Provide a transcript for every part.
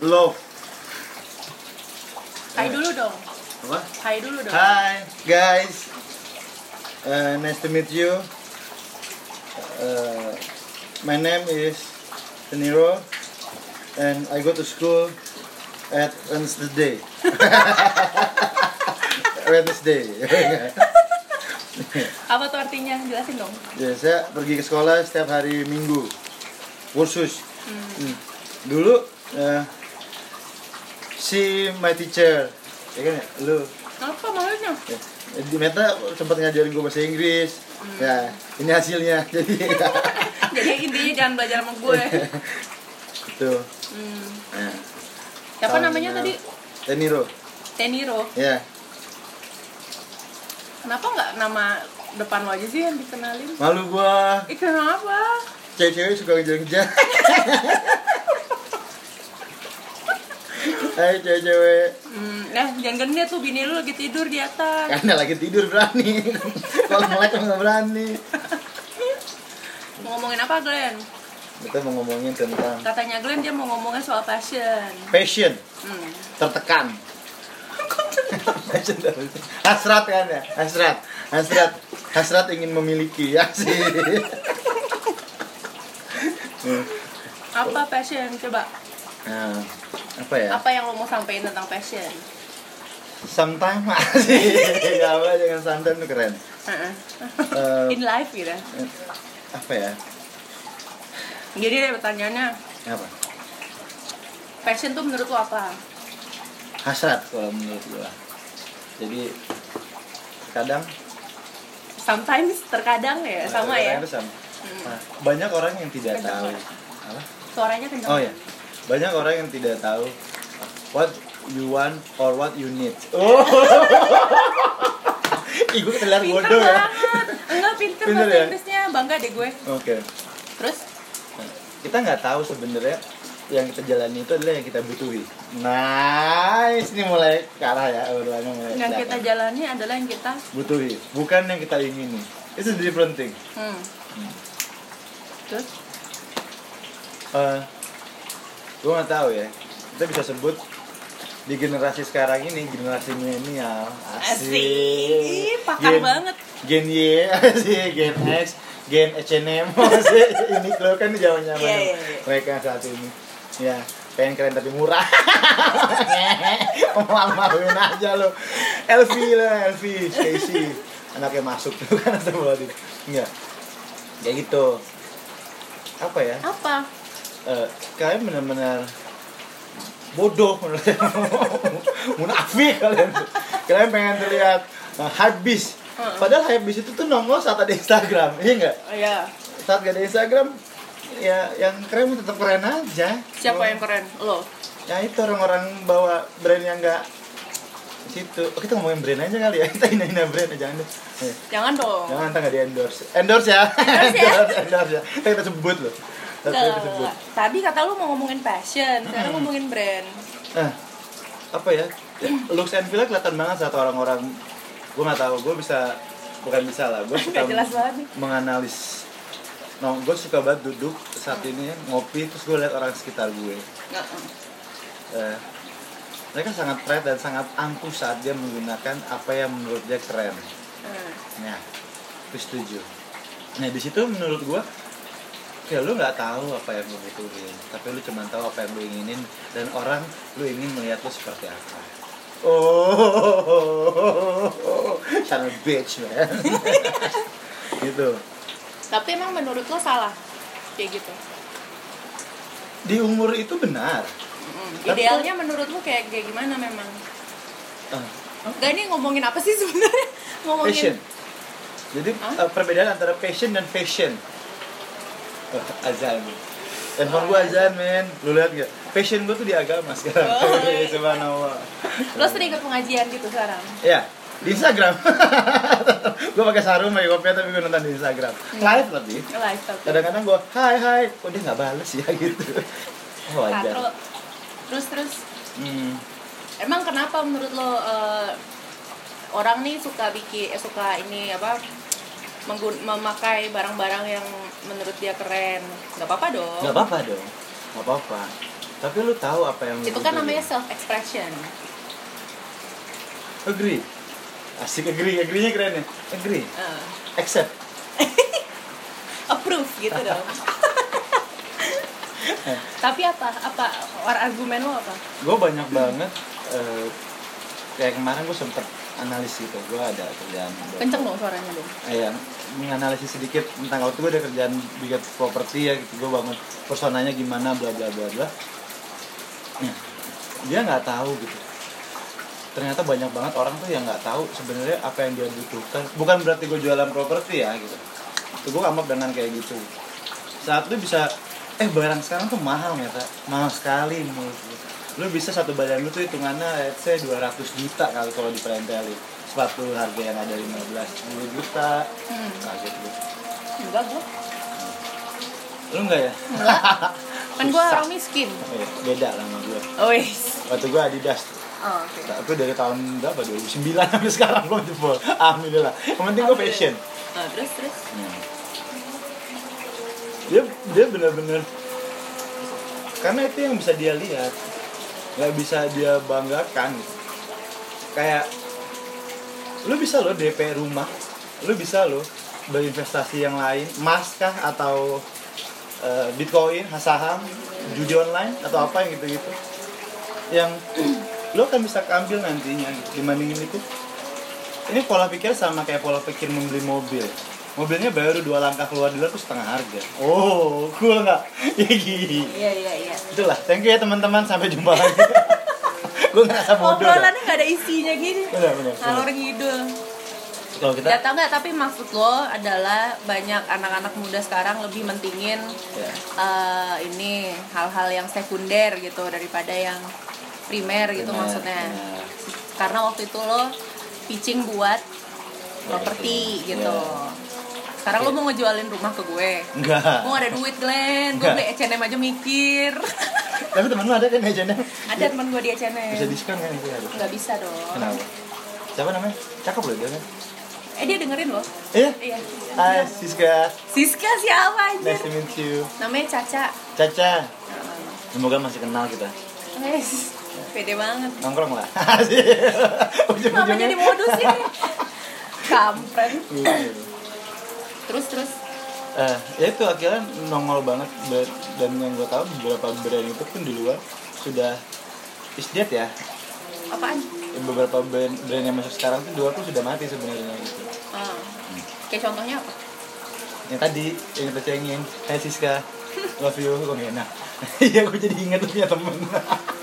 love. Hai dulu dong. Apa? Hai dulu dong. Hi guys, uh, nice to meet you. Uh, my name is Teniro, and I go to school at Wednesday. Wednesday. Apa tuh artinya? Jelasin dong. ya, saya pergi ke sekolah setiap hari Minggu. Kursus. Hmm. Hmm. Dulu uh, si my teacher, ya kan ya, lu Apa maksudnya? Ya, di Meta sempat ngajarin gue bahasa Inggris. Ya, ini hasilnya. Jadi Jadi intinya jangan belajar sama gue. itu. Hmm. Nah, Siapa namanya tadi? Teniro. Teniro. Ya, Kenapa nggak nama depan lo aja sih yang dikenalin? malu gua. Ih kenapa? Cewek-cewek suka ngejar-ngejar. Hai cewek-cewek. Hmm, nah jangan genit tuh bini lu lagi tidur di atas. Karena lagi tidur berani. Kalau melek nggak berani. Mau ngomongin apa Glenn? Kita mau ngomongin tentang Katanya Glenn dia mau ngomongin soal passion. passion, Hmm. tertekan. Passion hasrat kan ya, hasrat, hasrat, hasrat ingin memiliki ya sih. Apa passion? Coba. Nah, apa ya? Apa yang lo mau sampaikan tentang passion? Sometimes masih Gak apa jangan santai tuh keren. Heeh. Eh, In life gitu. apa ya? Jadi pertanyaannya, Apa? passion tuh menurut lo apa? Hasrat kalau menurut gua. Jadi kadang Sometimes terkadang ya sama ya. sama. Hmm. Nah, banyak orang yang tidak Kencang tahu. Apa? Suaranya kencang. Oh ya, banyak orang yang tidak tahu what you want or what you need. Oh, Ih, gue terlihat Pinter bodoh ya. banget. Enggak pinter, Pinter bahasa ya? Inggrisnya bangga deh gue. Oke, Terus Nah, kita nggak tahu sebenarnya yang kita jalani itu adalah yang kita butuhi. Nice, ini mulai ke arah ya, obrolannya mulai. yang kita jalani adalah yang kita butuhi, bukan yang kita ingini. It's a different thing. hmm. Hmm. Terus Eh, gue nggak tahu ya. Kita bisa sebut di generasi sekarang ini generasi milenial. Asik, Asik. Pakar Gen- banget. gen Y asik. Gen X gen H&M asik. Ini lo kan zaman zaman Iya, iya, iya. mereka saat ini. Ya pengen keren tapi murah. Malu-maluin aja lo. LV lah LV Stacy anaknya masuk tuh kan atau enggak kayak gitu. Apa ya? Apa? Eh, kalian benar-benar bodoh munafik kalian kalian pengen terlihat uh, habis Heeh. padahal habis itu tuh nongol saat ada Instagram iya nggak Oh, iya. saat gak ada Instagram ya yang keren tetap keren aja Siapa yang keren? Lo. ya itu orang-orang bawa brand yang nggak situ oh, kita ngomongin brand aja kali ya kita hina-hina brand aja jangan Eh, Jangan dong. jangan ntar nggak di endorse endorse ya Endorse ya? endorse, endorse ya kita sebut loh Tadi kata lu mau ngomongin passion, sekarang Hmm. ngomongin brand. Nah, apa ya? Looks and feel kelihatan banget saat orang-orang gue nggak tahu, gue bisa bukan bisa lah, gue suka menganalis. No, gue suka banget duduk saat ini ngopi terus gue lihat orang sekitar gue. Nggak, Eh, mereka sangat pride dan sangat angkuh saat dia menggunakan apa yang menurut dia keren. hmm. Nah, itu setuju. Nah di situ menurut gue ya lu nggak tahu apa yang lu butuhin tapi lu cuma tahu apa yang lu inginin dan orang lu ingin melihat lu seperti apa oh son of bitch man gitu Tapi emang menurut lo salah kayak gitu. di umur itu benar Mm. Tapi- Idealnya menurut lo kayak kayak gimana memang? Ah, Gak ini ngomongin apa sih sebenarnya? ngomongin passion jadi Hah? eh, perbedaan antara passion dan fashion azan handphone gua azan men lu lihat gak passion gua tuh di agama sekarang Oh, iya. subhanallah Lo sering ikut pengajian gitu sekarang? Ya, di Instagram. gue pakai sarung pakai kopiah tapi gue nonton di Instagram. Live tapi. Live tapi. Kadang-kadang gue hai hai, kok dia nggak bales ya gitu. Oh, Nah, wajar. terus terus terus Hmm. emang kenapa menurut lo eh, orang nih suka bikin eh, suka ini apa memakai barang-barang yang menurut dia keren. Nggak apa-apa dong. Gak apa-apa dong. Gak apa-apa. tapi lu tahu apa yang itu kan namanya self expression agree. Asik agree. Agree nya keren ya? Agree. Eh, accept. Approve gitu dong. Tapi apa? Apa? Or argumen lo apa? Gue banyak banget eh, kayak kemarin gue sempet analis gitu gue ada kerjaan kenceng dong suaranya dong eh, ya, menganalisis sedikit tentang waktu gue ada kerjaan bikin properti ya gitu. Gue bangun personanya gimana bla bla bla bla. Nah, dia nggak tahu gitu. Ternyata banyak banget orang tuh yang nggak tahu sebenarnya apa yang dia butuhkan. Bukan berarti gue jualan properti ya gitu. Itu gue amat dengan kayak gitu. Saat lu bisa eh barang sekarang tuh mahal ternyata mahal sekali menurut gue lu bisa satu badan lu tuh hitungannya let's say 200 juta kali kalau diperentelin sepatu harga yang ada 15 10 juta. Hmm. kaget gue enggak gua. Lu enggak ya? Enggak. Kan gua orang miskin. Oh, iya, beda lah sama gue oh yes. waktu gue Adidas tuh. Oh, oke. Tapi dari tahun berapa? 2009 sampai sekarang gue jebol alhamdulillah. Yang penting gue fashion. Ah, terus terus? Hmm. dia dia bener-bener karena itu yang bisa dia lihat nggak bisa dia banggakan. Kayak lu bisa lo DP rumah lu bisa lo berinvestasi yang lain emas kah atau eh, bitcoin saham judi online atau apa yang gitu gitu yang lo akan bisa ambil nantinya dibandingin itu. Ini pola pikir sama kayak pola pikir membeli mobil mobilnya baru dua langkah keluar di luar tuh setengah harga. Oh cool nggak? Ya gitu iya. Iya iya itulah. Thank you ya teman-teman. Sampai jumpa lagi. Gue ngerasa bodoh obrolannya nggak ada isinya gini. Benar benar ngalor ngidul. Kalau kita Gak tau nggak tapi maksud lo adalah banyak anak-anak muda sekarang lebih mentingin ya, eh, ini hal-hal yang sekunder gitu daripada yang primer gitu benar, maksudnya. benar. karena waktu itu lo pitching buat properti Ya, gitu sekarang lo mau ngejualin rumah ke gue. Enggak. Gue gak ada duit Glenn. Gue Enggak. beli H&M aja mikir. Tapi temen lu ada kan agennya ada teman gue di H&M. Bisa diskon kan? Itu ada. Nggak bisa dong. Kenapa? Siapa namanya? Cakep loh dia kan. Eh dia dengerin loh. Iya? Iya. Hai Siska. Siska siapa aja nice to meet you. Namanya Caca. Caca. Semoga masih kenal kita. Wes, pede banget. Nongkrong lah. Kenapa jadi modus ini? Kampret. Terus terus. eh ya itu akhirnya nongol banget Ba- dan yang gue tahu beberapa brand itu pun di luar sudah is dead ya Apaan? beberapa brand, brand yang masuk sekarang tuh dua tuh sudah mati sebenarnya gitu Ah. Kayak contohnya apa? yang tadi yang kita cengin Hai Siska love you kok enak iya gue jadi inget punya temen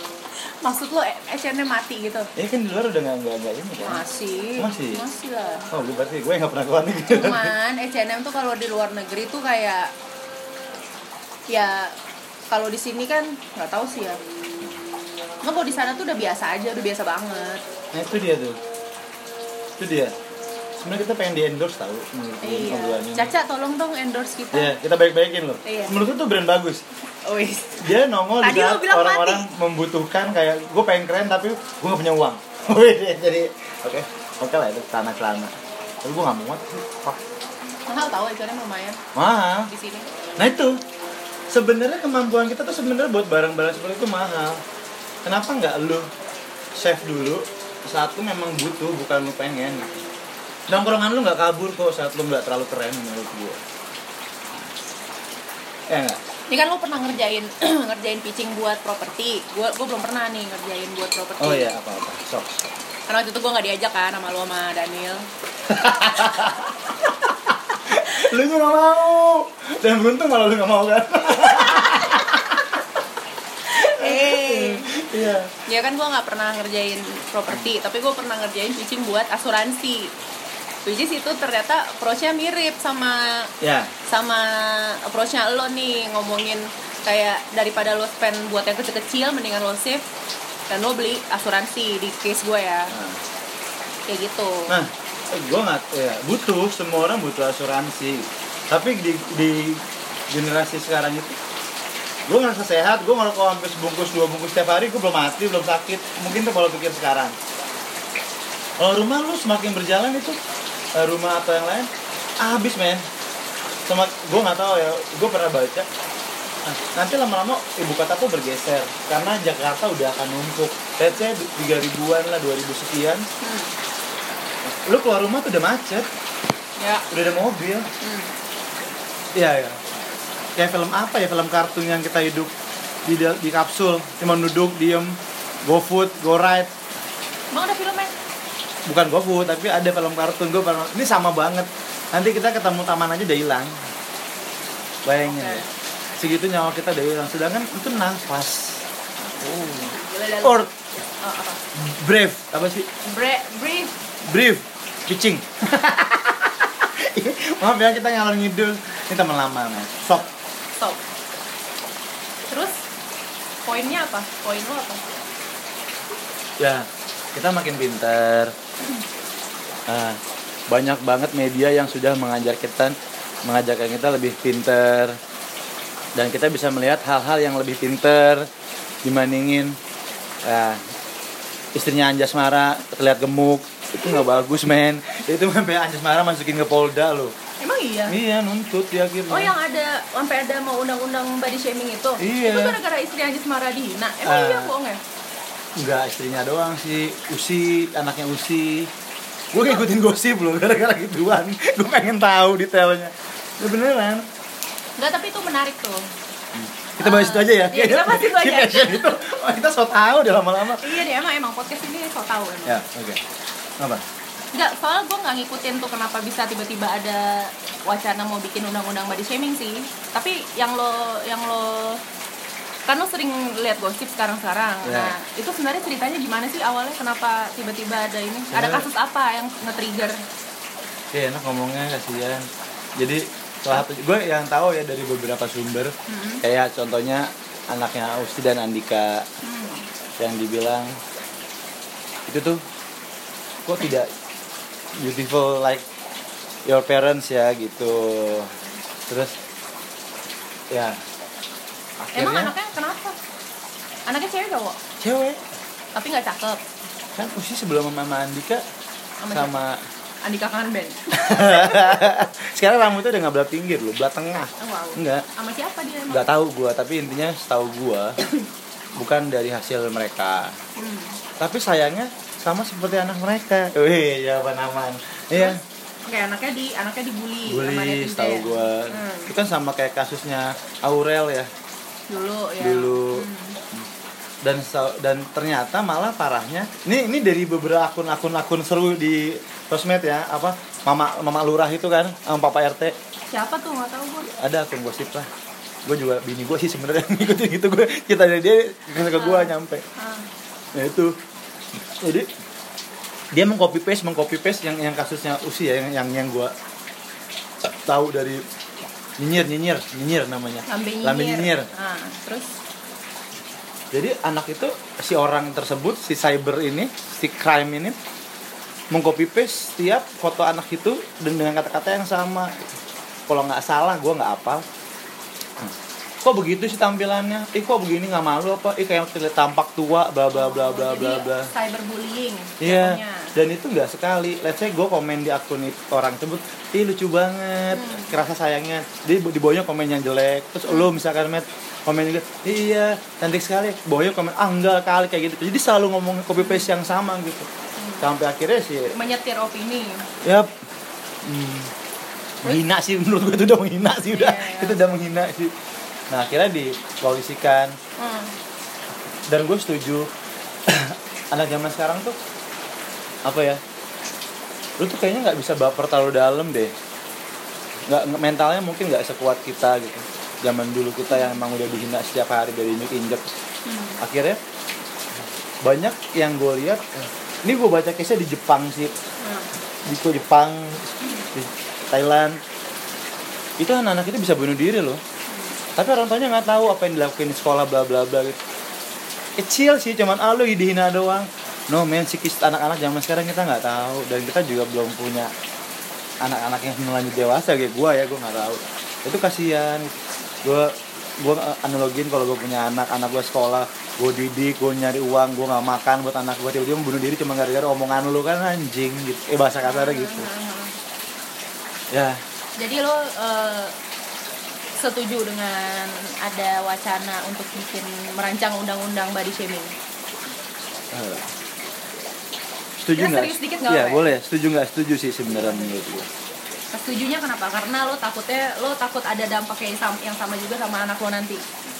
Maksud lo H&M mati gitu? ini kan di luar udah nggak nggak nggak ini kan Masih. Masih? Masih lah. oh gue berarti gue nggak pernah keluar negeri Cuman H&M tuh kalau di luar negeri tuh kayak ya kalau di sini kan nggak tahu sih ya. Nggak kalau di sana tuh udah biasa aja, udah biasa banget. nah itu dia tuh itu dia sebenarnya kita pengen di endorse tahu Iya. Caca tolong dong endorse kita. Iya, kita baik-baikin loh. Iya. Menurut tuh brand bagus. Wis. Dia nongol di Tadi saat bilang orang-orang membutuhkan kayak gue pengen keren tapi gue gak punya uang. Wih, jadi oke, oke lah itu celana celana. Tapi gue gak muat sih. Mahal tahu H&M lumayan mahal. di sini. Nah itu sebenarnya kemampuan kita tuh sebenarnya buat barang-barang seperti itu mahal. Kenapa nggak lu save dulu saat lu memang butuh bukan lu pengen? Nongkrongan lu nggak kabur kok saat lu nggak terlalu keren menurut gue. Ya? Ini kan lo pernah ngerjain ngerjain pitching buat properti. Gua gua belum pernah nih ngerjain buat properti. Oh iya apa apa. Sok. Karena waktu itu gua nggak diajak kan sama lo sama Daniel. lu nya nggak mau. Dan beruntung malah lu nggak mau kan? Eh, Iya. ya kan gua nggak pernah ngerjain properti, tapi gua pernah ngerjain pitching buat asuransi. Which is itu ternyata approach-nya mirip sama Ya. sama approach-nya lo nih ngomongin kayak daripada lo spend buat yang kecil-kecil mendingan lo save dan lo beli asuransi di case gue ya Nah. kayak gitu Nah, gue nggak ya butuh semua orang butuh asuransi. Tapi di di generasi sekarang itu gue ngerasa sehat, gue ngerokok sampai sebungkus dua bungkus setiap hari, gue belum mati, belum sakit. Mungkin tuh kalau pikir sekarang. Kalau rumah lu semakin berjalan itu eh, rumah atau yang lain habis men. Sama gue nggak tahu ya, gue pernah baca Nah, nanti lama-lama ibu kota tuh bergeser karena Jakarta udah akan numpuk. Let's say 3 ribuan lah, 2000 sekian. Hmm. Lu keluar rumah tuh udah macet, Ya. udah ada mobil. Hmm. Iya, iya. Kayak film apa ya? Film kartun yang kita hidup di di kapsul, cuma duduk, diem, go food, go ride. Emang ada filmnya? Bukan go food, tapi ada film kartun gue pernah. Ini sama banget. Nanti kita ketemu taman aja udah hilang. Bayangin. Ya. Segitu nyawa kita udah hilang. Sedangkan itu nafas. Oh. Or Oh, apa? brave apa sih? Bre brief. Brief, pitching. Maaf ya kita ngalor ngidul. Ini teman lama, mas. Sok. Stop. Terus poinnya apa? Poin lo apa? Ya, kita makin pinter. Ah, banyak banget media yang sudah mengajar kita, mengajarkan kita lebih pinter. Dan kita bisa melihat hal-hal yang lebih pinter dibandingin ah, istrinya Anjas Mara terlihat gemuk itu nggak bagus men itu sampai Anjas Mara masukin ke Polda loh Emang iya? iya nuntut dia akhirnya Oh yang ada sampai ada mau undang-undang body shaming itu? Iya. Itu gara-gara istri Anjis Mara dihina. Emang Ah. iya bohong ya? Enggak, istrinya doang sih. Usi, anaknya Usi. Gue ngikutin gosip loh, gara-gara gituan. Gue pengen tahu detailnya. Ya beneran. Enggak, tapi itu menarik tuh. Kita bahas itu aja ya. Iya, kita bahas itu aja. Itu, oh, kita so tau udah lama-lama. Iya deh, emang emang podcast ini so tau emang. Ya, oke. Apa? Enggak, soalnya gue nggak ngikutin tuh kenapa bisa tiba-tiba ada wacana mau bikin undang-undang body shaming sih. Tapi yang lo yang lo kan lo sering lihat gosip sekarang-sekarang. Ya. Nah, itu sebenarnya ceritanya gimana sih awalnya kenapa tiba-tiba ada ini? Ada Sebenarnya- kasus apa yang nge-trigger? Ya enak ngomongnya kasihan. Jadi salah satu gue yang tahu ya dari beberapa sumber Hmm. kayak contohnya anaknya Usti dan Andika Hmm. yang dibilang itu tuh kok tidak beautiful like your parents ya gitu terus ya Emang akhirnya anaknya kenapa? Anaknya cewek cowok? cewek Tapi nggak cakep. kan Usi sebelum sama Andika Sama, sama Andika Kangen Band. sekarang rambutnya udah nggak belah pinggir loh belah tengah Oh, wow. enggak Sama siapa dia emang? nggak tahu gua tapi intinya setahu gua bukan dari hasil mereka Hmm. tapi sayangnya sama seperti anak mereka wih jawaban aman iya Kayak anaknya di anaknya dibully bully netizen. setahu gua Hmm. itu kan sama kayak kasusnya Aurel ya Dulu ya. Dulu. Hmm. dan dan ternyata malah parahnya ini ini dari beberapa akun-akun akun seru di sosmed ya apa mama mama lurah itu kan sama papa rt Siapa tuh nggak tahu gue. ada akun gosip lah gue juga bini gue sih sebenarnya ngikutin gitu gue kita dari dia ke gue nyampe Ah. nah itu jadi dia mengcopy paste mengcopy paste yang yang kasusnya usi ya yang yang yang gue tahu dari nyinyir nyinyir nyinyir namanya. Lambe nyinyir. Lambe nyinyir. Ah, terus? Jadi anak itu si orang tersebut si cyber ini si crime ini mengcopy paste setiap foto anak itu dan dengan kata-kata yang sama. Kalau nggak salah gue nggak apa kok begitu sih tampilannya ih kok begini nggak malu apa ih kayak terlihat tampak tua bla bla bla bla bla bla cyberbullying Iya, dan itu nggak sekali. Let's say gue komen di akun orang tersebut, ih lucu banget, Hmm. kerasa sayangnya. Dia di bawahnya komen yang jelek. Terus lo misalkan met komen juga, iya cantik sekali. Bawahnya komen, ah enggak kali kayak gitu. Jadi selalu ngomong copy paste yang sama gitu. Sampai akhirnya sih, menyetir opini ya, hmm, menghina sih menurut gue itu udah menghina sih udah, Iya. itu udah menghina sih. Nah akhirnya dipolisikan hmm. dan gue setuju. Anak zaman sekarang tuh apa ya lu tuh kayaknya nggak bisa baper terlalu dalam deh. Nggak mentalnya mungkin nggak sekuat kita gitu. Zaman dulu kita yang emang udah dihina setiap hari dari injek injek. Hmm. akhirnya banyak yang gue lihat ini gue baca case di Jepang sih. Hmm. di Jepang di Thailand. Itu anak-anak itu bisa bunuh diri loh tapi orang tuanya nggak tahu apa yang dilakuin di sekolah bla bla bla gitu. Kecil sih cuman ah lu dihina doang. No men psikis anak-anak zaman sekarang kita nggak tahu. Dan kita juga belum punya anak-anak yang melanjut dewasa kayak gua ya gua nggak tahu. Itu kasihan. Gua gua analogin kalau gua punya anak anak gua sekolah gua didik gua nyari uang gua nggak makan buat anak gua. Tiba-tiba bunuh diri cuma gara-gara omongan lu kan anjing gitu. Eh bahasa kasarnya gitu. Ya. Jadi lo eh, setuju dengan ada wacana untuk bikin merancang undang-undang body shaming Eh, setuju nggak serius dikit nggak Iya ya? boleh setuju nggak setuju sih sebenarnya menurut gue setujunya kenapa karena lo takutnya lo takut ada dampaknya yang sama, yang sama juga sama anak lo nanti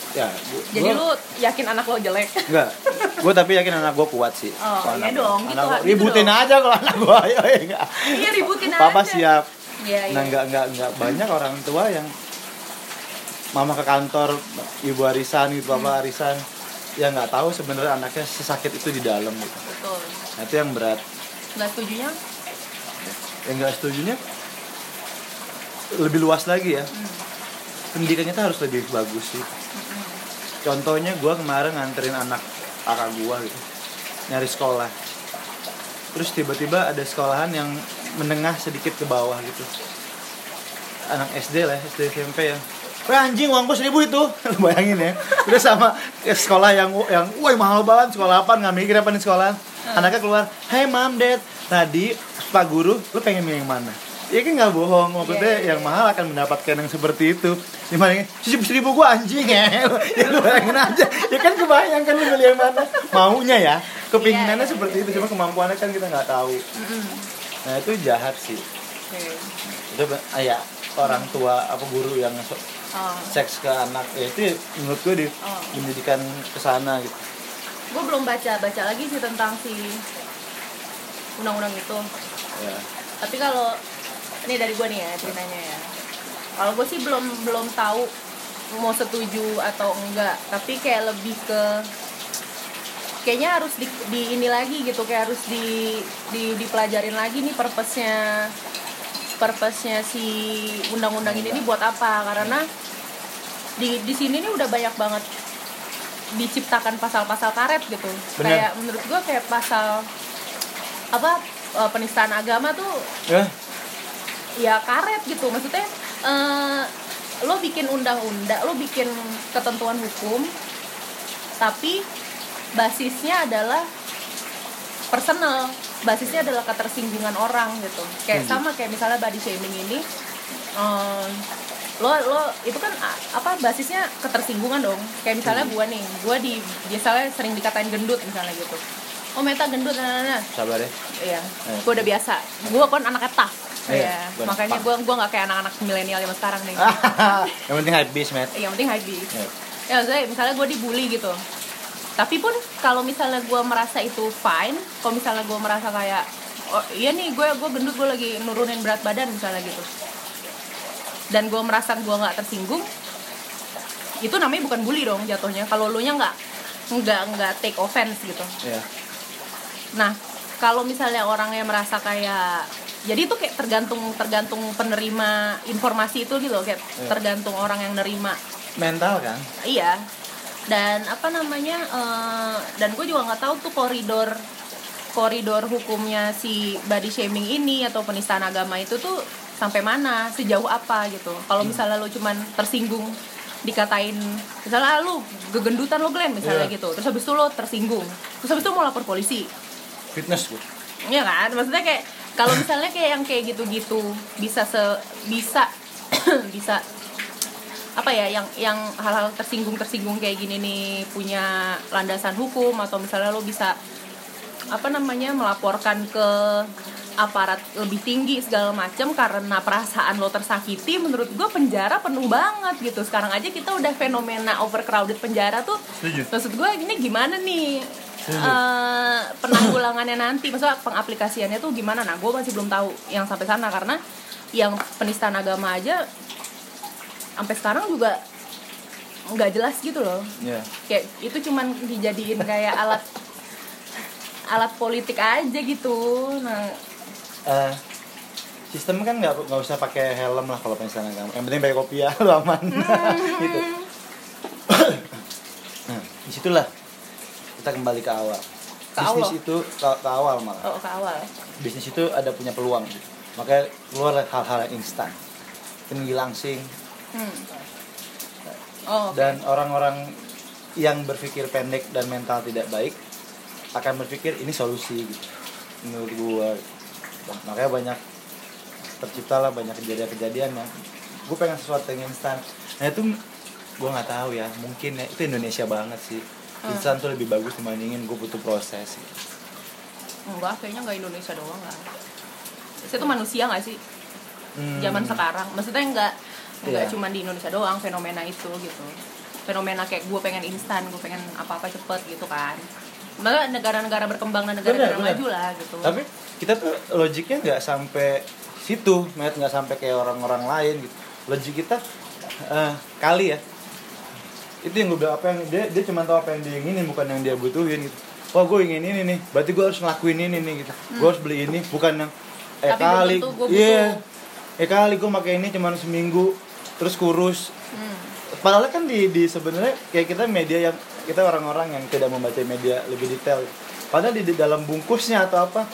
ya gua, jadi gua- lo yakin anak lo jelek Enggak, gue tapi yakin anak gue kuat sih. Oh, iya anak- dong, gitu anak lah, gua- gitu ributin dong. aja kalau anak gue, ya enggak. iya ributin Papa aja siap. Iya, iya. Nah, enggak enggak enggak banyak orang tua yang mama ke kantor, ibu arisan gitu, Hmm. papa arisan yang nggak tahu sebenarnya anaknya sesakit itu di dalam gitu. betul Nah, itu yang berat. nggak setujunya Yang nggak setujunya lebih luas lagi ya. Hmm. Pendidikannya tuh harus lebih bagus sih. Contohnya gue kemarin nganterin anak kakak gue gitu nyari sekolah. Terus tiba-tiba ada sekolahan yang menengah sedikit ke bawah gitu. Anak SD lah, SD SMP ya. Wah anjing uangku seribu itu. Lu bayangin ya. Udah sama ke sekolah yang yang Wah mahal banget. Sekolah apa? Nggak mikir apa nih sekolah. Anaknya keluar Hey mom dad. Tadi Pak Guru Lu pengen milih yang mana? Ya kan nggak bohong. Maksudnya Iya, iya, yang mahal akan mendapatkan yang seperti itu. Gimana Seribu seribu gua anjing. Ya Ya lu bayangin aja. Ya kan kebayang kan lu milih yang mana. Maunya ya Kepinginannya Iya, iya, seperti iya, itu. Cuma kemampuannya kan kita nggak tahu. Nah itu jahat sih. Itu ah, ya orang tua apa guru yang Oh. seks ke anak ya itu menurut gue di Oh. pendidikan ke sana gitu. Gue belum baca baca lagi sih tentang si undang-undang itu. Ya. Tapi kalau ini dari gue nih ya ceritanya ya. Kalau gue sih belum belum tahu mau setuju atau enggak. Tapi kayak lebih ke kayaknya harus di, di ini lagi gitu kayak harus di, di dipelajarin lagi nih purpose-nya purpose-nya si undang-undang ini nih buat apa? Karena di di sini nih udah banyak banget diciptakan pasal-pasal karet gitu. Bener. kayak menurut gue kayak pasal apa eh, penistaan agama tuh ya ya karet gitu. Maksudnya eh, lo bikin undang-undang lo bikin ketentuan hukum tapi basisnya adalah personal basisnya adalah ketersinggungan orang gitu kayak Hmm. sama kayak misalnya body shaming ini em, lo lo itu kan apa basisnya ketersinggungan dong kayak misalnya Hmm. gua nih gua di biasanya sering dikatain gendut misalnya gitu oh meta gendut nah, nah, nah. sabar ya Iya, Eh. gue udah biasa. Gue kan anaknya tough. Iya, Iya, bukan makanya gue gua nggak kayak anak-anak milenial zaman sekarang nih. yang penting hype beast Matt yang penting high beast. Ya. Ya maksudnya misalnya gue dibully gitu. Tapi pun kalau misalnya gue merasa itu fine, kalau misalnya gue merasa kayak oh iya nih gue gue gendut gue lagi nurunin berat badan misalnya gitu. Dan gue merasa gue nggak tersinggung, itu namanya bukan bully dong jatuhnya. Kalau lu nya nggak nggak nggak take offense gitu. ya Nah, kalau misalnya orangnya merasa kayak jadi itu kayak tergantung tergantung penerima informasi itu gitu kayak Iya. tergantung orang yang nerima. mental kan Iya. Dan apa namanya? eh, dan gue juga nggak tahu tuh koridor koridor hukumnya si body shaming ini atau penistaan agama itu tuh sampai mana, sejauh apa gitu. Kalau Hmm. misalnya lo cuman tersinggung dikatain misalnya "Ah, lu gegendutan lo Glenn misalnya Iya. gitu terus habis itu lo tersinggung terus habis itu mau lapor polisi fitness gue Iya kan, maksudnya kayak kalau misalnya kayak yang kayak gitu-gitu bisa se bisa bisa apa ya yang yang hal-hal tersinggung tersinggung kayak gini nih punya landasan hukum atau misalnya lo bisa apa namanya melaporkan ke aparat lebih tinggi segala macam karena perasaan lo tersakiti menurut gue penjara penuh banget gitu. Sekarang aja kita udah fenomena overcrowded penjara tuh. Setuju. Maksud gue ini gimana nih? Setuju. eh, penanggulangannya nanti maksudnya pengaplikasiannya tuh gimana? Nah gue masih belum tahu yang sampai sana karena yang penistaan agama aja sampai sekarang juga nggak jelas gitu loh. Ya kayak itu cuman dijadiin kayak alat alat politik aja gitu. Nah. Eh, sistem kan nggak nggak usah pakai helm lah kalau misalnya kamu. Yang penting pakai kopi ya lu aman. Gitu. Nah di situlah kita kembali ke awal. Ke bisnis Allah. itu ke, ke awal malah. Oh ke awal. Bisnis itu ada punya peluang. Gitu. makanya keluar hal-hal yang instan. Tinggi langsing hmm. oh dan orang-orang yang berpikir pendek dan mental tidak baik akan berpikir ini solusi gitu menurut gua makanya banyak terciptalah banyak kejadian-kejadian yang gue pengen sesuatu yang instan nah itu gue nggak tahu ya mungkin ya itu Indonesia banget sih Hmm. instan tuh lebih bagus dibandingin gue butuh proses gitu. enggak kayaknya nggak Indonesia doang lah itu manusia nggak sih Hmm. zaman sekarang maksudnya nggak nggak Iya. cuma di Indonesia doang fenomena itu gitu. Fenomena kayak gue pengen instan gue pengen apa apa cepet gitu kan. Malah negara-negara berkembang dan negara-negara maju lah gitu. Tapi kita tuh logiknya nggak sampai situ Matt. Nggak sampai kayak orang-orang lain gitu. Logik kita eh, kali ya. Itu yang gue bilang apa yang dia dia cuma tahu apa yang dia inginin bukan yang dia butuhin gitu. Wah gue ingin ini nih. Berarti gue harus ngelakuin ini nih gitu. Gue harus beli ini bukan yang eh Tapi kali iya. eh kali gue pakai ini cuma seminggu terus kurus Hmm. padahal kan di, di sebenarnya kayak kita media yang kita orang-orang yang tidak membaca media lebih detail padahal di, di dalam bungkusnya atau apa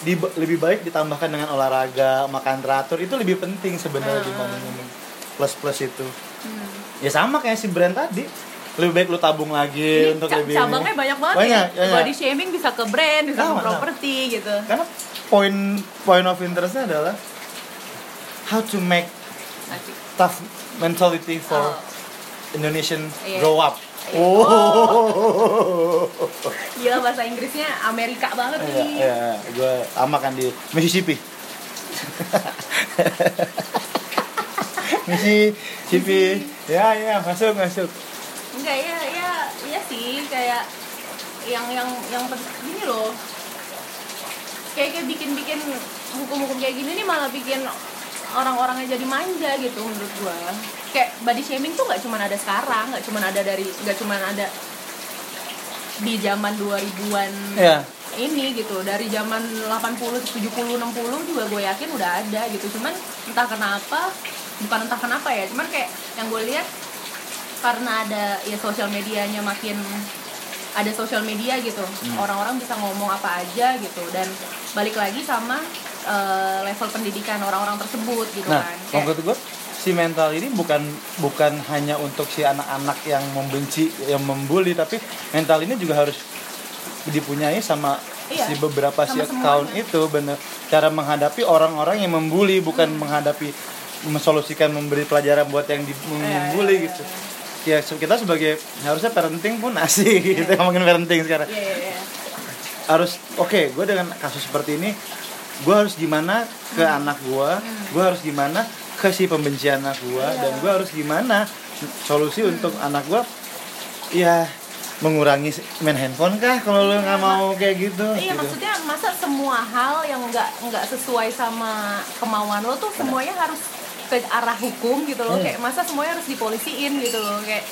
di, lebih baik ditambahkan dengan olahraga makan teratur itu lebih penting sebenarnya Hmm. dibanding plus plus itu Hmm. ya sama kayak si brand tadi lebih baik lu tabung lagi Ini untuk lebih cabangnya banyak banget banyak, ya. banyak. Body shaming bisa ke brand, bisa Sama, ke properti gitu. karena poin point of interestnya adalah how to make Asik. Tough mentality for Oh. Indonesian Iya. grow up Iya. Oh. Gila bahasa Inggrisnya Amerika banget Iya, nih. iya, gue lama kan di Mississippi. Mississippi. Ya, ya, masuk, masuk. Enggak ya, ya, iya sih kayak yang yang yang pen- gini loh. Kayak kayak bikin-bikin hukum-hukum kayak gini nih malah bikin orang-orangnya jadi manja gitu menurut gua. Kayak body shaming tuh nggak cuma ada sekarang, nggak cuma ada dari nggak cuma ada di zaman 2000-an Iya. ini gitu. Dari zaman 80 70 60 juga gue yakin udah ada gitu. Cuman entah kenapa bukan entah kenapa ya cuman kayak yang gue lihat karena ada ya sosial medianya makin ada sosial media gitu. Orang-orang bisa ngomong apa aja gitu. Dan balik lagi sama eh, level pendidikan orang-orang tersebut gitu Nah, kan maksud gue si mental ini bukan bukan hanya untuk si anak-anak yang membenci yang membuli tapi mental ini juga harus dipunyai sama Iya, si beberapa si sama account semuanya. itu bener cara menghadapi orang-orang yang membuli bukan Hmm. menghadapi mensolusikan memberi pelajaran buat yang di, Iya, membuli iya, gitu ya se- kita sebagai harusnya parenting pun asik gitu ngomongin parenting sekarang Iya, iya, iya. harus oke gue dengan kasus seperti ini gue harus gimana ke Hmm. anak gue gue harus gimana ke si pembenci anak gue Iya. dan gue harus gimana solusi untuk anak gue ya mengurangi main handphone kah kalau lo Iya, nggak mau kayak gitu Iya gitu. maksudnya masa semua hal yang nggak nggak sesuai sama kemauan lo tuh semuanya harus ke arah hukum gitu loh Hmm. kayak masa semuanya harus dipolisiin gitu loh kayak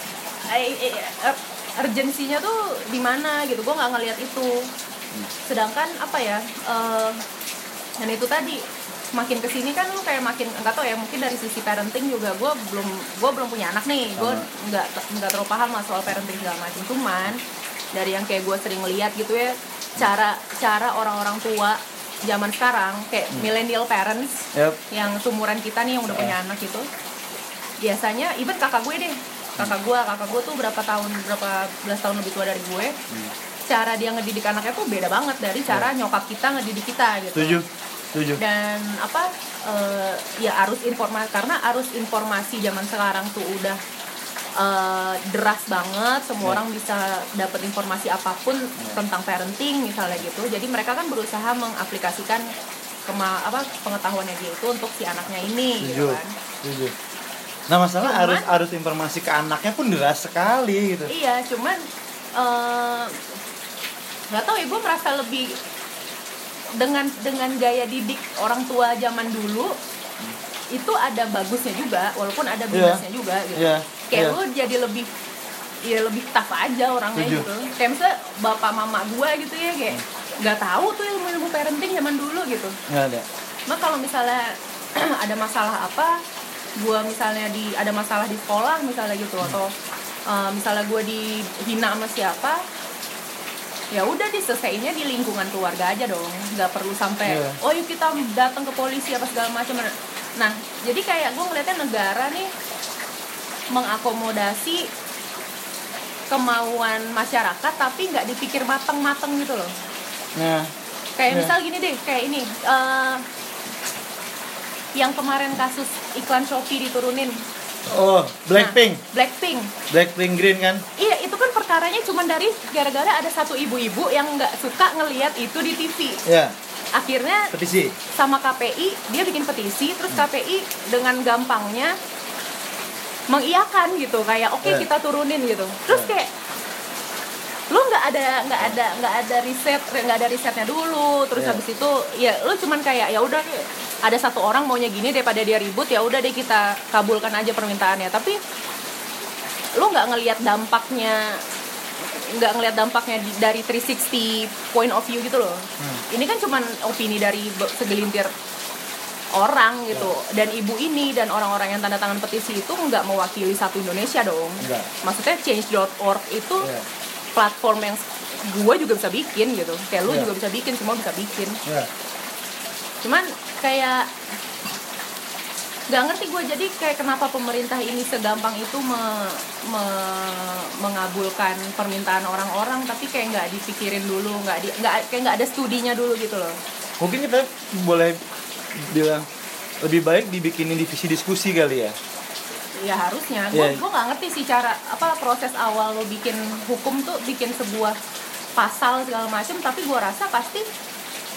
eh, eh, urgensinya tuh di mana gitu gue nggak ngelihat itu sedangkan apa ya eh, dan itu tadi makin ke sini kan lu kayak makin nggak tau ya mungkin dari sisi parenting juga gue belum gue belum punya anak nih. Gue nggak nggak terlalu paham lah soal parenting segala macam. Cuman dari yang kayak gue sering lihat gitu ya cara cara orang-orang tua zaman sekarang kayak millennial parents Yap. yang seumuran kita nih yang udah punya anak gitu biasanya even kakak gue deh. Kakak gue kakak gue tuh berapa tahun berapa belas tahun lebih tua dari gue cara dia ngedidik anaknya tuh beda banget dari cara nyokap kita ngedidik kita gitu. Setuju setuju. Dan apa eh, ya arus informasi karena arus informasi zaman sekarang tuh udah eh, deras banget semua Ya. orang bisa dapat informasi apa pun tentang parenting misalnya gitu. Jadi mereka kan berusaha mengaplikasikan kema apa pengetahuannya dia itu untuk si anaknya ini setuju gitu kan. setuju. Nah masalah Cuman- arus arus informasi ke anaknya pun deras sekali gitu. Iya cuman eh, nggak tahu ya gue merasa lebih dengan dengan gaya didik orang tua zaman dulu itu ada bagusnya juga walaupun ada Iya. minusnya juga gitu Iya, kayak iya. lu jadi lebih ya lebih tough aja orangnya Setuju. gitu kayak misalnya bapak mama gue gitu ya kayak nggak tahu tuh ilmu ilmu parenting zaman dulu gitu nggak ada Nah kalau misalnya ada masalah apa, gua misalnya di ada masalah di sekolah misalnya gitu atau uh, misalnya gua dihina sama siapa, ya udah diselesainya di lingkungan keluarga aja dong, nggak perlu sampai Iya. oh yuk kita datang ke polisi apa segala macam. Nah jadi kayak gua ngeliatnya negara nih mengakomodasi kemauan masyarakat tapi nggak dipikir mateng-mateng gitu loh nah kayak Iya. misal gini deh kayak ini eh, yang kemarin kasus iklan Shopee diturunin oh Blackpink. Nah, Blackpink. Blackpink Green kan? Iya itu kan perkaranya cuma dari gara-gara ada satu ibu-ibu yang nggak suka ngelihat itu di TV ya. Akhirnya petisi. sama KPI dia bikin petisi terus KPI dengan gampangnya mengiyakan gitu kayak oke Yeah. kita turunin gitu. Terus Yeah. kayak lu nggak ada nggak ada nggak ada riset nggak ada risetnya dulu terus Yeah. habis itu ya lu cuman kayak ya udah ada satu orang maunya gini daripada dia ribut ya udah deh kita kabulkan aja permintaannya tapi lu nggak ngelihat dampaknya nggak ngelihat dampaknya di- dari 360 point of view gitu loh Hmm. ini kan cuman opini dari segelintir orang gitu dan ibu ini dan orang-orang yang tanda tangan petisi itu nggak mewakili satu Indonesia dong Enggak. maksudnya change.org itu Iya. Platform yang gue juga bisa bikin gitu. Kayak lu Iya. juga bisa bikin semua bisa bikin. Ya cuman kayak nggak ngerti gue jadi kayak kenapa pemerintah ini segampang itu me- me- mengabulkan permintaan orang-orang tapi kayak nggak dipikirin dulu nggak di nggak kayak nggak ada studinya dulu gitu loh. Mungkin kita boleh bilang lebih baik dibikinin divisi diskusi kali ya ya harusnya gue Iya. gue nggak ngerti sih cara apa proses awal lo bikin hukum tuh bikin sebuah pasal segala macam tapi gue rasa pasti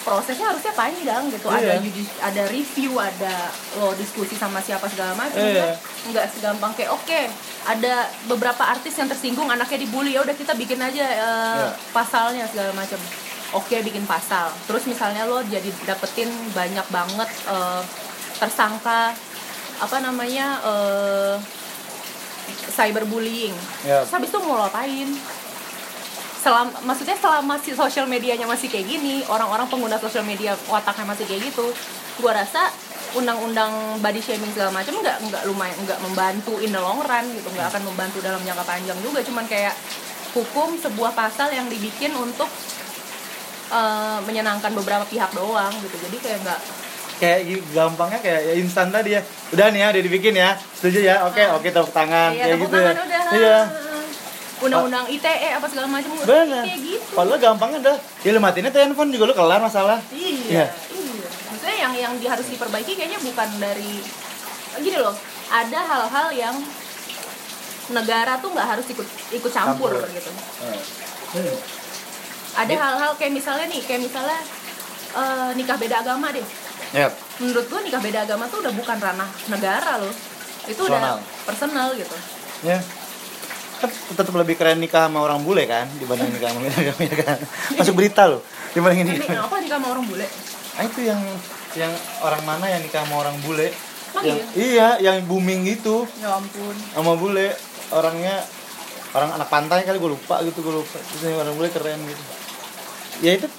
prosesnya harusnya panjang gitu ada Iya. judi- ada review ada lo diskusi sama siapa segala macam kan? nggak segampang kayak oke ada beberapa artis yang tersinggung anaknya dibully ya udah kita bikin aja eh, Iya. pasalnya segala macam oke bikin pasal terus misalnya lo jadi dapetin banyak banget eh, tersangka apa namanya eh, cyberbullying. Ya. Terus habis itu mau lo apain selama maksudnya selama si sosial medianya masih kayak gini orang-orang pengguna sosial media otaknya masih kayak gitu gua rasa undang-undang body shaming segala macam nggak nggak lumayan nggak membantu in the long run gitu nggak akan membantu dalam jangka panjang juga. Cuman kayak hukum sebuah pasal yang dibikin untuk eh, menyenangkan beberapa pihak doang gitu. Jadi kayak nggak kayak gampangnya kayak ya instan tadi ya udah nih ya udah dibikin ya setuju ya oke Ah. oke tepuk tangan Iya, kayak tepuk gitu ya tangan udah. iya Undang-undang ITE apa segala macam benar kayak gitu. kalau gampangnya udah ya lu matiin aja handphone juga lu kelar masalah Iya, Iya. iya. Maksudnya yang yang di- harus diperbaiki kayaknya bukan dari gini loh. Ada hal-hal yang negara tuh nggak harus ikut ikut campur, Campur. gitu. Hmm. Ada Iya. hal-hal kayak misalnya nih, kayak misalnya eh, nikah beda agama deh. Ya Menurut gua nikah beda agama tuh udah bukan ranah negara loh. Itu udah Personal. personal gitu. ya kan tetap lebih keren nikah sama orang bule kan dibanding nikah sama agama ya kan masuk berita loh dibanding ini apa nikah sama orang bule? ah itu yang yang orang mana yang nikah sama orang bule Emang yang, iya yang booming gitu Ya ampun. sama bule orangnya orang anak pantai kali gue lupa gitu gue lupa terus yang orang bule keren gitu ya itu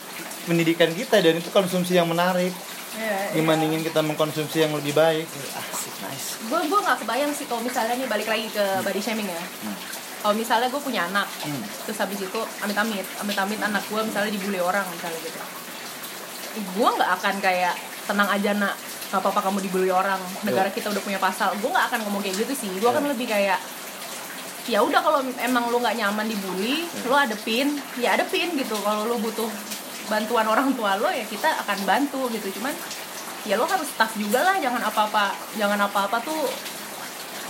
pendidikan kita dan itu konsumsi yang menarik Ya, dibandingin kita mengkonsumsi yang lebih baik. Asik nice. Gue gue nggak kebayang sih kalau misalnya nih balik lagi ke body shaming ya. Hmm. kalau misalnya gue punya anak Hmm. terus habis itu amit amit amit amit anak gue misalnya dibully orang misalnya gitu. Gue nggak akan kayak tenang aja nak. Nggak apa-apa kamu dibully orang. Negara kita udah punya pasal. Gue nggak akan ngomong kayak gitu sih. Gue akan Iya. lebih kayak ya udah kalau emang lu nggak nyaman dibully Iya. lu adepin ya adepin gitu kalau lu butuh bantuan orang tua lo ya kita akan bantu gitu cuman ya lo harus tough juga lah jangan apa-apa jangan apa-apa tuh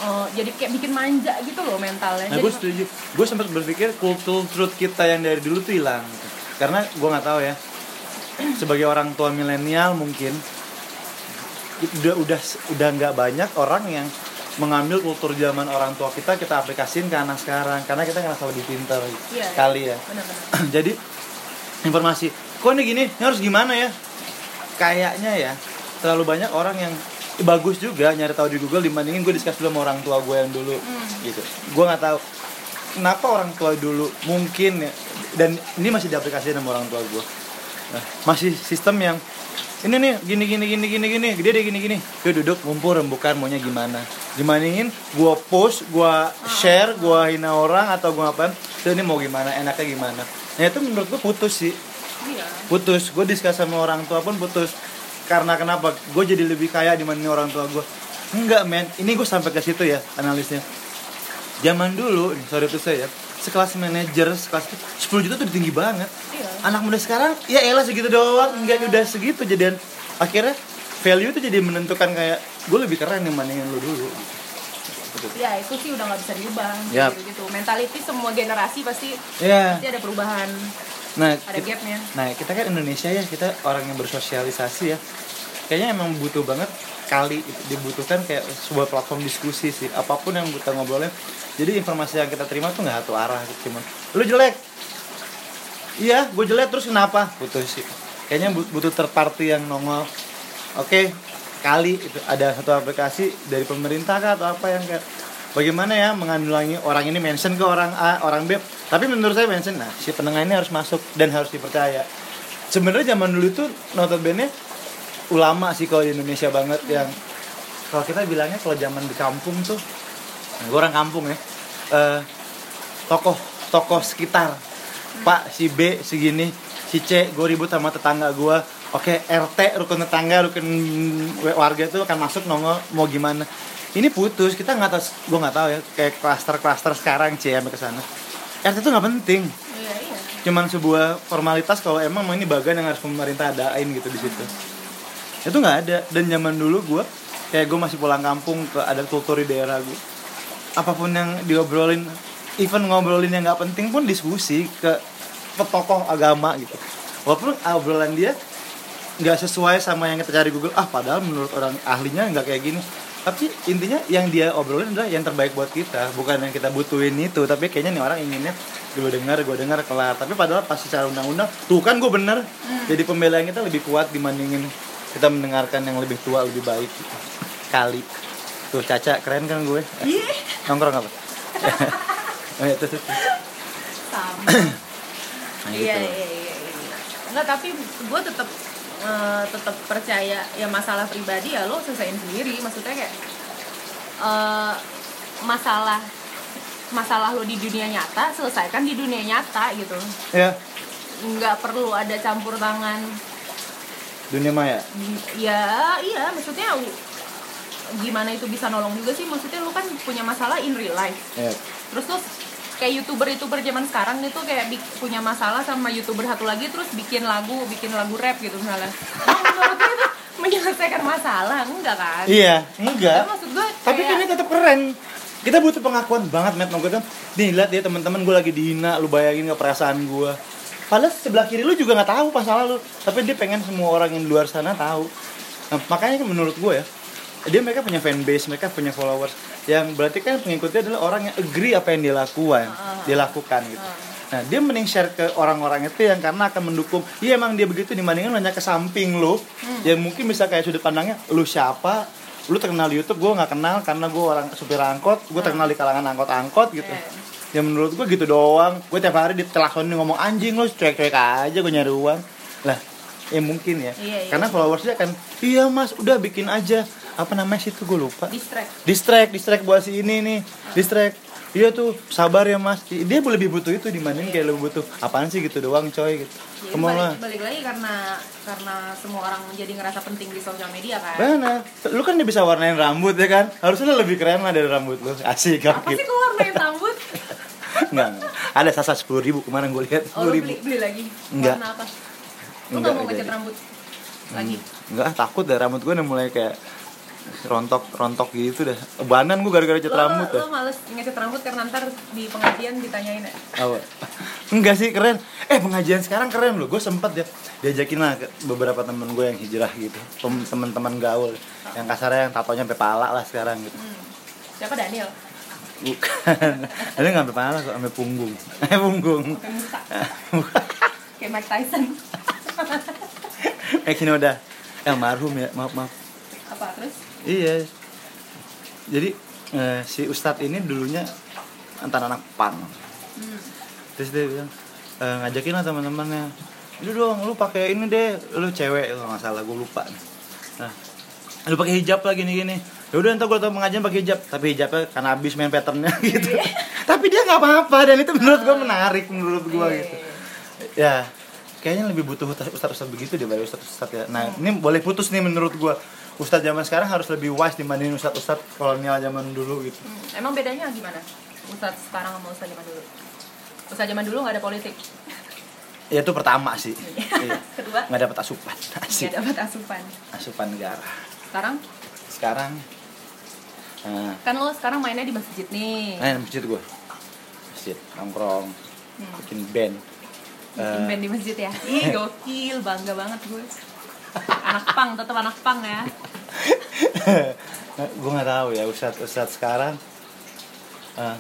eh, jadi kayak bikin manja gitu loh mentalnya Nah, Jadi- gue setuju. Gue sempat berpikir kultur truth kita yang dari dulu tuh hilang. gitu. Karena gue nggak tahu ya. Sebagai orang tua milenial mungkin udah udah udah nggak banyak orang yang mengambil kultur zaman orang tua kita kita aplikasiin ke anak sekarang karena kita ngerasa lebih pintar Iya, kali ya. benar-benar Jadi informasi, kok ini gini, ini harus gimana ya? Kayaknya ya terlalu banyak orang yang bagus juga nyari tahu di Google dibandingin gue discuss dulu sama orang tua gue yang dulu Hmm. gitu. Gue nggak tahu kenapa orang tua dulu mungkin ya dan ini masih diaplikasikan sama orang tua gue. Nah, masih sistem yang ini nih gini gini gini gini gini gede deh gini gini gue duduk ngumpul rembukan maunya gimana dibandingin gue post gue share gue hina orang atau gue ngapain "Tuh, ini mau gimana enaknya gimana nah itu menurut gue putus sih putus. Gue diskus sama orang tua pun putus. Karena kenapa? Gue jadi lebih kaya dibanding orang tua gue enggak men. Ini gue sampai ke situ ya analisnya. Zaman dulu nih sorry tuh saya sekelas manajer sekelas 10 juta tuh tinggi banget. Iya. Anak muda sekarang ya elah segitu doang. Enggak udah segitu jadian. Akhirnya value itu jadi menentukan kayak gue lebih keren dibandingin lu dulu. Ya itu sih udah nggak bisa diubah Yap. gitu. Gitu mentality semua generasi pasti pasti ada perubahan nah ada kita, gapnya. nah kita kan Indonesia ya kita orang yang bersosialisasi ya. Kayaknya emang butuh banget kali dibutuhkan kayak sebuah platform diskusi sih. Apa pun yang kita ngobrolin jadi informasi yang kita terima tuh nggak satu arah gitu. Cuman lu jelek. Iya gue jelek terus kenapa? Butuh sih. Kayaknya bu- butuh third party yang nongol. Oke kali itu ada satu aplikasi dari pemerintah kah atau apa yang kayak bagaimana ya mengandungi orang ini mention ke orang A orang B. Tapi menurut saya mention nah si penengah ini harus masuk dan harus dipercaya. Sebenarnya zaman dulu itu notabene ulama sih kalau di Indonesia banget yang kalau kita bilangnya kalau zaman di kampung tuh nah, gue orang kampung ya eh, tokoh tokoh sekitar. Pak si B segini si C gue ribut sama tetangga gue oke RT rukun tetangga rukun warga itu akan masuk nongol mau gimana. Ini putus kita nggak tahu gue nggak tahu ya kayak klaster klaster sekarang C sampai ke sana. RT itu nggak penting. Iya iya. Cuman sebuah formalitas kalau emang ini bagian yang harus pemerintah adain gitu di situ. Itu nggak ada. Dan zaman dulu gue kayak gue masih pulang kampung ke ada kultur di daerah gue apa pun yang diobrolin even ngobrolin yang nggak penting pun diskusi ke ke tokoh agama gitu. Walaupun obrolan dia nggak sesuai sama yang kita cari Google. Ah padahal menurut orang ahlinya nggak kayak gini. Tapi intinya yang dia obrolin adalah yang terbaik buat kita. Bukan yang kita butuhin itu. Tapi kayaknya nih orang inginnya gue dengar gue dengar kelar. Tapi padahal pas secara undang-undang tuh kan gue bener. Jadi pembelaan kita lebih kuat dibandingin kita mendengarkan yang lebih tua lebih baik. Gitu. kali. Tuh Caca keren kan gue? Iya. nongkrong apa? Oh, tuh sama. Nah, iya gitu. iya iya iya. enggak tapi gue tetap eh, tetap percaya ya masalah pribadi ya lo selesaiin sendiri. Maksudnya kayak eh, masalah masalah lo di dunia nyata selesaikan di dunia nyata gitu. Ya. Nggak perlu ada campur tangan. Dunia maya? Ya iya. Maksudnya gimana itu bisa nolong juga sih? Maksudnya lu kan punya masalah in real life. Ya. Terus tuh kayak youtuber youtuber zaman sekarang itu kayak punya masalah sama youtuber satu lagi terus bikin lagu bikin lagu rap gitu misalnya. Nah, menurut gue itu menyelesaikan masalah enggak kan? Iya Ya, enggak maksud gue tapi kan ini tetap keren. Kita butuh pengakuan banget met gue tuh nih lihat ya teman-teman gue lagi dihina lu bayangin nggak perasaan gue padahal sebelah kiri lu juga nggak tahu masalah lu. Tapi dia pengen semua orang yang di luar sana tahu. Nah, makanya menurut gue ya dia mereka punya fanbase mereka punya followers. Yang berarti kan pengikutnya adalah orang yang agree apa yang dia lakukan Ah. dia lakukan gitu. Nah dia mending share ke orang-orang itu yang karena akan mendukung. Iya emang dia begitu dibandingkan nanya ke samping lu yang mungkin bisa kayak sudut pandangnya lu siapa? Lu terkenal di YouTube gue nggak kenal karena gue orang supir angkot gue terkenal di kalangan angkot-angkot gitu. Iya. ya menurut gue gitu doang. Gue tiap hari di telepon ngomong anjing lu cuek-cuek aja gue nyari uang. Lah ya mungkin ya. Iya, iya. karena followersnya kan iya mas udah bikin aja apa namanya sih itu? Gue lupa. Distract. Distract distract buat si ini nih. Distract. Iya tuh sabar ya mas. Dia lebih butuh itu dibanding kayak lebih butuh apaan sih gitu doang coy gitu. Jadi lah balik, balik lagi karena karena semua orang jadi ngerasa penting di sosial media kan? Mana? Lu kan dia bisa warnain rambut ya kan? Harusnya lu lebih keren lah dari rambut lu. Asik apa gokil. sih kok warnain rambut? Enggak. Ada sasa sepuluh ribu kemarin gue lihat. Oh sepuluh lu ribu. beli beli lagi? Enggak. warna apa? Lu nggak mau ngecat rambut lagi? Enggak, takut dah rambut gue udah mulai kayak rontok rontok gitu dah. Banan gue gara-gara cat lo, rambut lo dah. males ngecat rambut karena ntar di pengajian ditanyain ya Apa? Enggak sih keren. Eh pengajian sekarang keren loh. Gue sempet ya diajakin lah ke beberapa temen gue yang hijrah gitu. Tem- Temen-temen gaul. Yang kasarnya yang tatonya sampai pala lah sekarang gitu. hmm. siapa Daniel Bukan. Ada nggak sampai pala kok, sampai punggung. Eh punggung. kayak Mike Tyson Eh sini udah. Eh marhum ya, maaf maaf. apa terus Iya. Jadi eh, si Ustadz ini dulunya antara anak pang. hmm. Terus dia bilang e, ngajakin lah teman-temannya. Lu dong, lu pakai ini deh, lu cewek kalau nggak salah, gue lupa. Nah, lu pakai hijab lagi nih gini. Ya udah ntar gue tau pengajian pakai hijab, tapi hijabnya karena habis main patternnya gitu. tapi dia nggak apa-apa dan itu menurut gue menarik menurut gue Iya, gitu. iya, iya. Ya, kayaknya lebih butuh ustadz-ustadz begitu baru ustadz-ustadz ya. Nah, ini boleh putus nih menurut gue. Ustadz zaman sekarang harus lebih wise dibandingin ustadz-ustadz kolonial zaman dulu gitu. Hmm, Emang bedanya gimana? Ustadz sekarang sama Ustadz zaman dulu? Ustadz zaman dulu nggak ada politik. ya itu pertama sih iya. kedua nggak dapat asupan asik nggak dapat asupan asupan negara sekarang sekarang nah, kan lo sekarang mainnya di masjid nih nah masjid gue masjid nongkrong Hmm. bikin band bikin Eh, band di masjid ya. Ih gokil bangga banget gue. Anak pang tetap anak pang ya. Gue nggak tahu ya ustadz ustadz sekarang eh,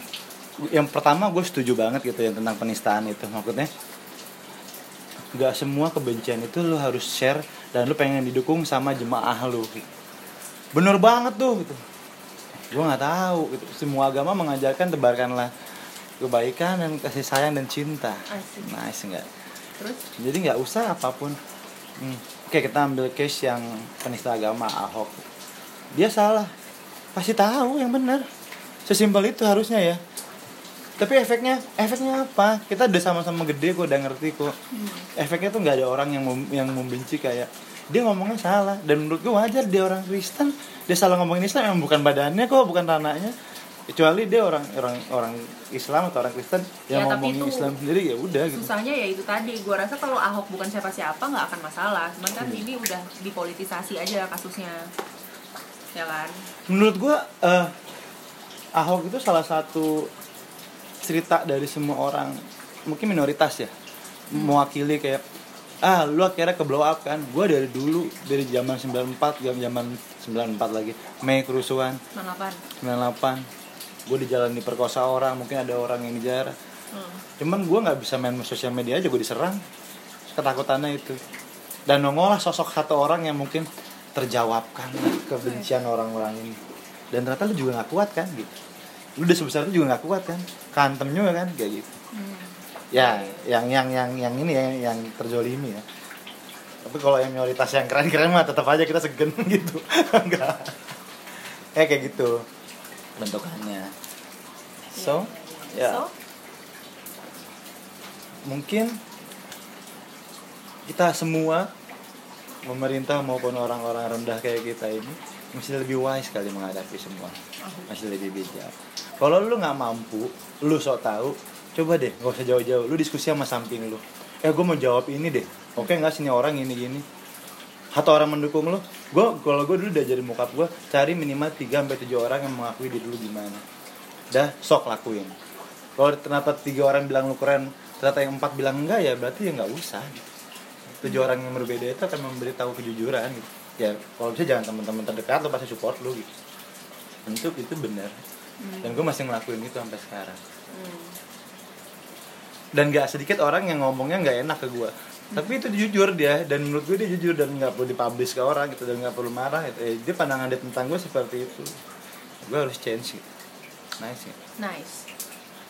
yang pertama gue setuju banget gitu ya tentang penistaan itu. Maksudnya nggak semua kebencian itu lo harus share dan lo pengen didukung sama jemaah lo bener banget tuh gitu. Gue nggak tahu gitu. semua agama mengajarkan tebarkanlah kebaikan dan kasih sayang dan cinta. Asik. nice nggak? Terus? Jadi nggak usah apa pun. Hmm. oke kita ambil case yang penista agama Ahok. Dia salah. Pasti tahu yang benar. Sesimpel itu harusnya ya. Tapi efeknya efeknya apa? Kita udah sama-sama gede kok udah ngerti kok. Efeknya tuh nggak ada orang yang mem- yang membenci kayak dia ngomongnya salah. Dan menurut gue wajar dia orang Kristen. Dia salah ngomongin Islam emang bukan badannya kok bukan ranahnya kecuali dia orang orang orang Islam atau orang Kristen yang Ya, ngomongin itu Islam sendiri ya udah gitu. susahnya ya itu tadi. Gue rasa kalau Ahok bukan siapa-siapa nggak akan masalah. Cuman kan Iya. ini udah dipolitisasi aja kasusnya. Ya kan? Menurut gua eh, Ahok itu salah satu cerita dari semua orang mungkin minoritas ya mewakili kayak ah lu akhirnya ke blow up kan? Gua dari dulu dari zaman 94 jam zaman 94 lagi Mei kerusuhan. 98 98 gue di jalan diperkosa orang mungkin ada orang yang dijarah hmm. cuman gua nggak bisa main sosial media aja gue diserang. Ketakutannya itu. Dan nongol lah sosok satu orang yang mungkin terjawabkan kebencian orang-orang ini. Dan ternyata lu juga nggak kuat kan gitu. Lu udah sebesar itu juga nggak kuat kan? Kantem juga kan kayak gitu. Hmm. ya yang yang yang yang ini ya yang terjolimi ya. Tapi kalau yang minoritas yang keren-keren mah tetap aja kita segen gitu. Enggak. Eh kayak gitu bentukannya. So ya. So? Mungkin kita semua pemerintah maupun orang-orang rendah kayak kita ini mesti lebih wise kali menghadapi semua. Masih lebih bijak. Kalau lu nggak mampu lu sok tahu coba deh nggak usah jauh-jauh. Lu diskusi sama samping lu. Eh gue mau jawab ini deh. Oke nggak sini orang ini gini atau orang mendukung lu gue kalau gue dulu diajarin mokap gue cari minimal 3 sampai tujuh orang yang mengakui diri lu gimana. Dah sok lakuin. Kalau ternyata tiga orang bilang lu keren ternyata yang empat bilang enggak ya berarti ya nggak usah. Tujuh orang yang berbeda itu akan memberitahu kejujuran gitu. Ya kalau bisa jangan teman-teman terdekat lo pasti support lu gitu. Tentu itu benar. Dan gue masih ngelakuin itu sampai sekarang. Hmm. dan gak sedikit orang yang ngomongnya nggak enak ke gue tapi itu jujur dia dan menurut gue dia jujur dan nggak perlu dipublish ke orang gitu dan nggak perlu marah gitu. Eh, dia pandangan dia tentang gue seperti itu gue harus change gitu nice gitu. nice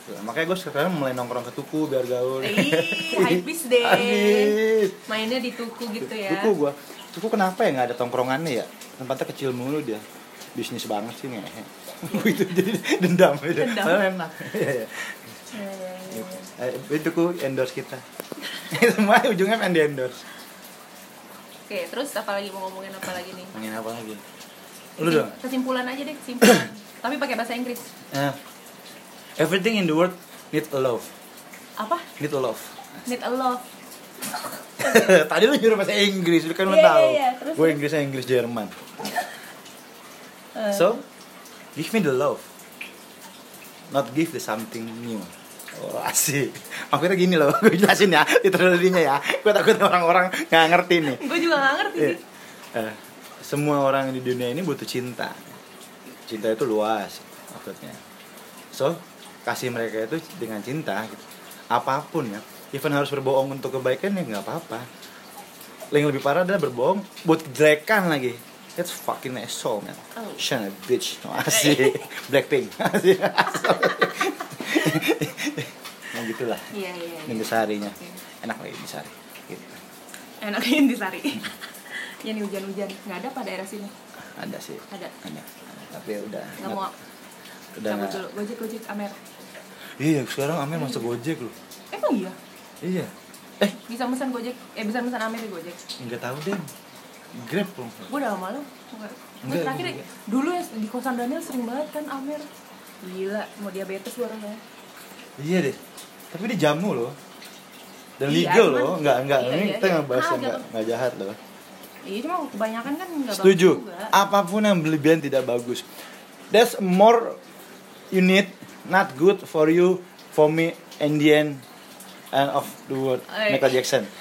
Tuh, makanya gue sekarang mulai nongkrong ke tuku biar gaul Ih, hypebeast deh. Habis. mainnya di tuku gitu ya tuku gue tuku kenapa ya nggak ada tongkrongannya ya tempatnya kecil mulu dia bisnis banget sih ngehe itu jadi dendam gitu. Dendam. Enak Iya, iya. Ya, ya, ya, itu ku endorse kita. Semua ujungnya pengen di endorse oke terus apa lagi? Mau ngomongin apa lagi nih? Ngomongin apa lagi? Lu dong. kesimpulan aja deh kesimpulan. Tapi pakai bahasa Inggris. Eh, everything in the world need a love. Apa? Need a love. Need a love. Tadi lu nyuruh bahasa Inggris lu kan lu Iya, tahu. iya, iya. Terus, gue Inggrisnya Inggris Jerman. Eh, so give me the love. Not give the something new Oh, asik. Maksudnya gini loh, gue jelasin ya, literally-nya ya. Gue takut orang-orang nggak ngerti nih. gue juga gak ngerti Iya. Eh, semua orang di dunia ini butuh cinta. Cinta itu luas maksudnya. So, kasih mereka itu dengan cinta gitu. Apa pun ya. Even harus berbohong untuk kebaikan ya nggak apa-apa. Yang lebih parah adalah berbohong buat kejelekan lagi. That's fucking asshole man. Oh. Up, bitch. Oh, asik. Blackpink. Asik. nah gitulah. iya iya iya. Intisarinya. Oke. Enak lagi Intisari. Gitu. enaknya di sari ya nih hujan-hujan nggak ada pada daerah sini Ada sih. ada Ada. Tapi udah nggak mau udah cabut nggak- dulu gojek gojek Amer Iya, sekarang Amer masuk Gojek loh. emang iya Iya. Eh, bisa pesan gojek eh bisa pesan Amer di gojek enggak tahu deh. Grab loh. gue udah lama lo gue terakhir enggak. dulu ya di kosan Daniel sering banget kan Amer gila mau diabetes orangnya. Iya deh. Tapi dia jamu loh. dan Iya, legal loh nggak nggak iya, ini iya, kita iya. ngebahas Ah, yang nggak nggak jahat loh. Iya cuma kebanyakan kan nggak setuju. bagus juga. Apa pun yang berlebihan tidak bagus. That's more you need not good for you for me and the end and of the world. Eh. Michael Jackson.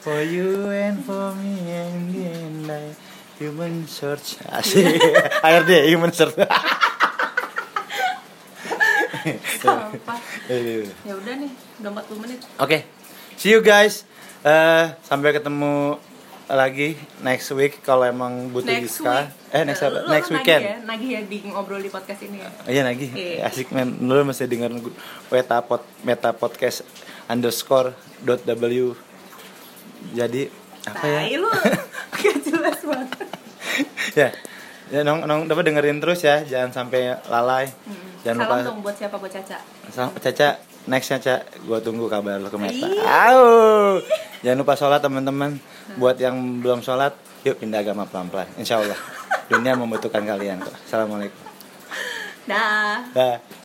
For you and for me and the end I human search. Asik. ARD human search ya udah nih udah 40 menit see you guys. Eh, sampai ketemu lagi next week kalau emang butuh next Giska. week Eh next apa? lu next nagih weekend. ya nagih ya di ngobrol di podcast ini ya Iya lagi, Iya. asik men. Lu mesti denger meta pod, meta podcast underscore dot w. Jadi apa ya? Tai lu gak jelas banget ya, ya nong nong dapat dengerin terus ya, jangan sampai lalai. Jangan salam lupa dong buat siapa buat Caca Salam Caca, nextnya Caca, gue tunggu kabar lo ke Meta. Iya. Au. Jangan lupa sholat teman-teman. Buat yang belum sholat, yuk pindah agama pelan-pelan. Insya Allah, dunia membutuhkan kalian kok. Assalamualaikum. dah Dah.